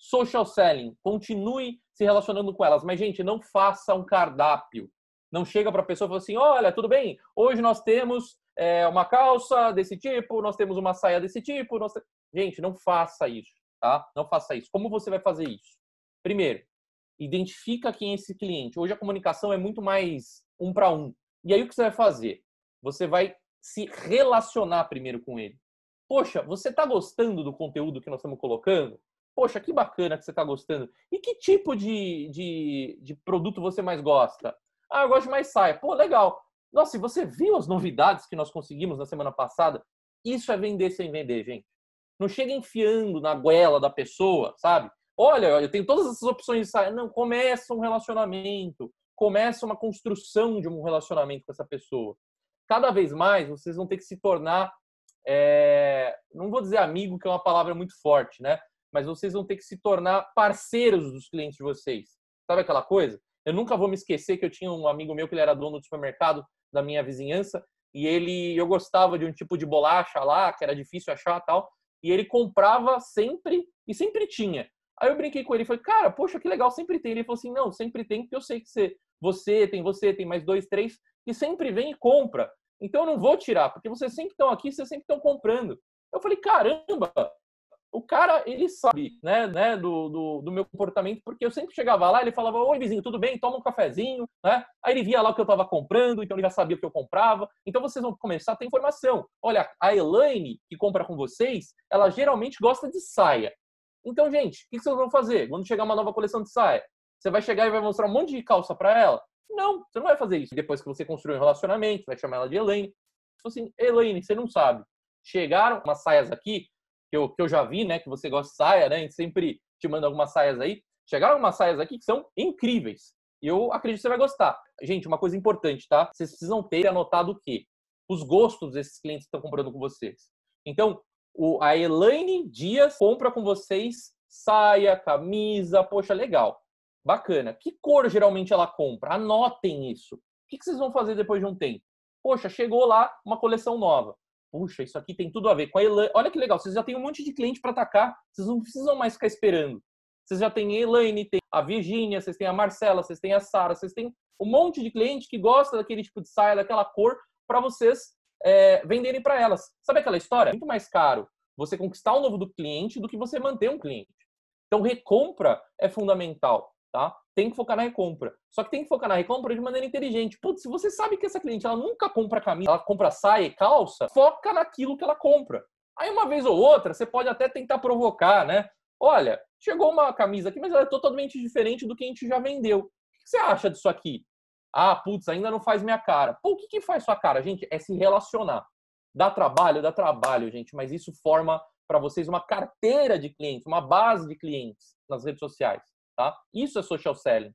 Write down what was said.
social selling. Continue se relacionando com elas. Mas, gente, não faça um cardápio. Não chega para a pessoa e fala assim: olha, tudo bem, hoje nós temos é, uma calça desse tipo, nós temos uma saia desse tipo. Nós... Gente, não faça isso, tá? Não faça isso. Como você vai fazer isso? Primeiro, identifica quem é esse cliente. Hoje a comunicação é muito mais um para um. E aí o que você vai fazer? Você vai se relacionar primeiro com ele. Poxa, você está gostando do conteúdo que nós estamos colocando? Poxa, que bacana que você está gostando. E que tipo de, de, de produto você mais gosta? Ah, eu gosto de mais saia. Pô, legal. Nossa, se você viu as novidades que nós conseguimos na semana passada, isso é vender sem vender, gente. Não chega enfiando na goela da pessoa, sabe? Olha, eu tenho todas essas opções de saia. Não, começa um relacionamento. Começa uma construção de um relacionamento com essa pessoa. Cada vez mais vocês vão ter que se tornar, é... não vou dizer amigo, que é uma palavra muito forte, né? Mas vocês vão ter que se tornar parceiros dos clientes de vocês. Sabe aquela coisa? Eu nunca vou me esquecer que eu tinha um amigo meu que ele era dono do supermercado da minha vizinhança e ele eu gostava de um tipo de bolacha lá que era difícil achar tal e ele comprava sempre e sempre tinha. Aí eu brinquei com ele falei, cara, poxa, que legal, sempre tem. Ele falou assim, não, sempre tem, porque eu sei que você, você tem você, tem mais dois, três, que sempre vem e compra. Então eu não vou tirar, porque vocês sempre estão aqui, vocês sempre estão comprando. Eu falei, caramba, o cara, ele sabe, né, né do, do, do, meu comportamento, porque eu sempre chegava lá, ele falava, oi, vizinho, tudo bem? Toma um cafezinho, né? Aí ele via lá o que eu estava comprando, então ele já sabia o que eu comprava. Então vocês vão começar a ter informação. Olha, a Elaine, que compra com vocês, ela geralmente gosta de saia. Então, gente, o que vocês vão fazer quando chegar uma nova coleção de saia? Você vai chegar e vai mostrar um monte de calça para ela? Não, você não vai fazer isso. Depois que você construir um relacionamento, vai chamar ela de Elaine. Assim, Elaine, você não sabe. Chegaram umas saias aqui que eu, que eu já vi, né? Que você gosta de saia, né? A gente sempre te manda algumas saias aí. Chegaram umas saias aqui que são incríveis. E eu acredito que você vai gostar. Gente, uma coisa importante, tá? Vocês precisam ter anotado o quê? Os gostos desses clientes que estão comprando com vocês. Então, o, a Elaine Dias compra com vocês saia, camisa, poxa, legal. Bacana. Que cor geralmente ela compra? Anotem isso. O que vocês vão fazer depois de um tempo? Poxa, chegou lá uma coleção nova puxa, isso aqui tem tudo a ver com a Elaine. Olha que legal, vocês já têm um monte de cliente para atacar, vocês não precisam mais ficar esperando. Vocês já têm a Elaine, tem a Virgínia, vocês têm a Marcela, vocês têm a Sara, vocês têm um monte de cliente que gosta daquele tipo de saia, daquela cor, para vocês é, venderem para elas. Sabe aquela história? É muito mais caro você conquistar o novo do cliente do que você manter um cliente. Então, recompra é fundamental tá? Tem que focar na recompra. Só que tem que focar na recompra de maneira inteligente. Putz, se você sabe que essa cliente ela nunca compra camisa, ela compra saia e calça, foca naquilo que ela compra. Aí uma vez ou outra, você pode até tentar provocar, né? Olha, chegou uma camisa aqui, mas ela é totalmente diferente do que a gente já vendeu. O que você acha disso aqui? Ah, putz, ainda não faz minha cara. Pô, o que, que faz sua cara, gente? É se relacionar. Dá trabalho, dá trabalho, gente, mas isso forma para vocês uma carteira de clientes, uma base de clientes nas redes sociais. Tá? Isso é social selling.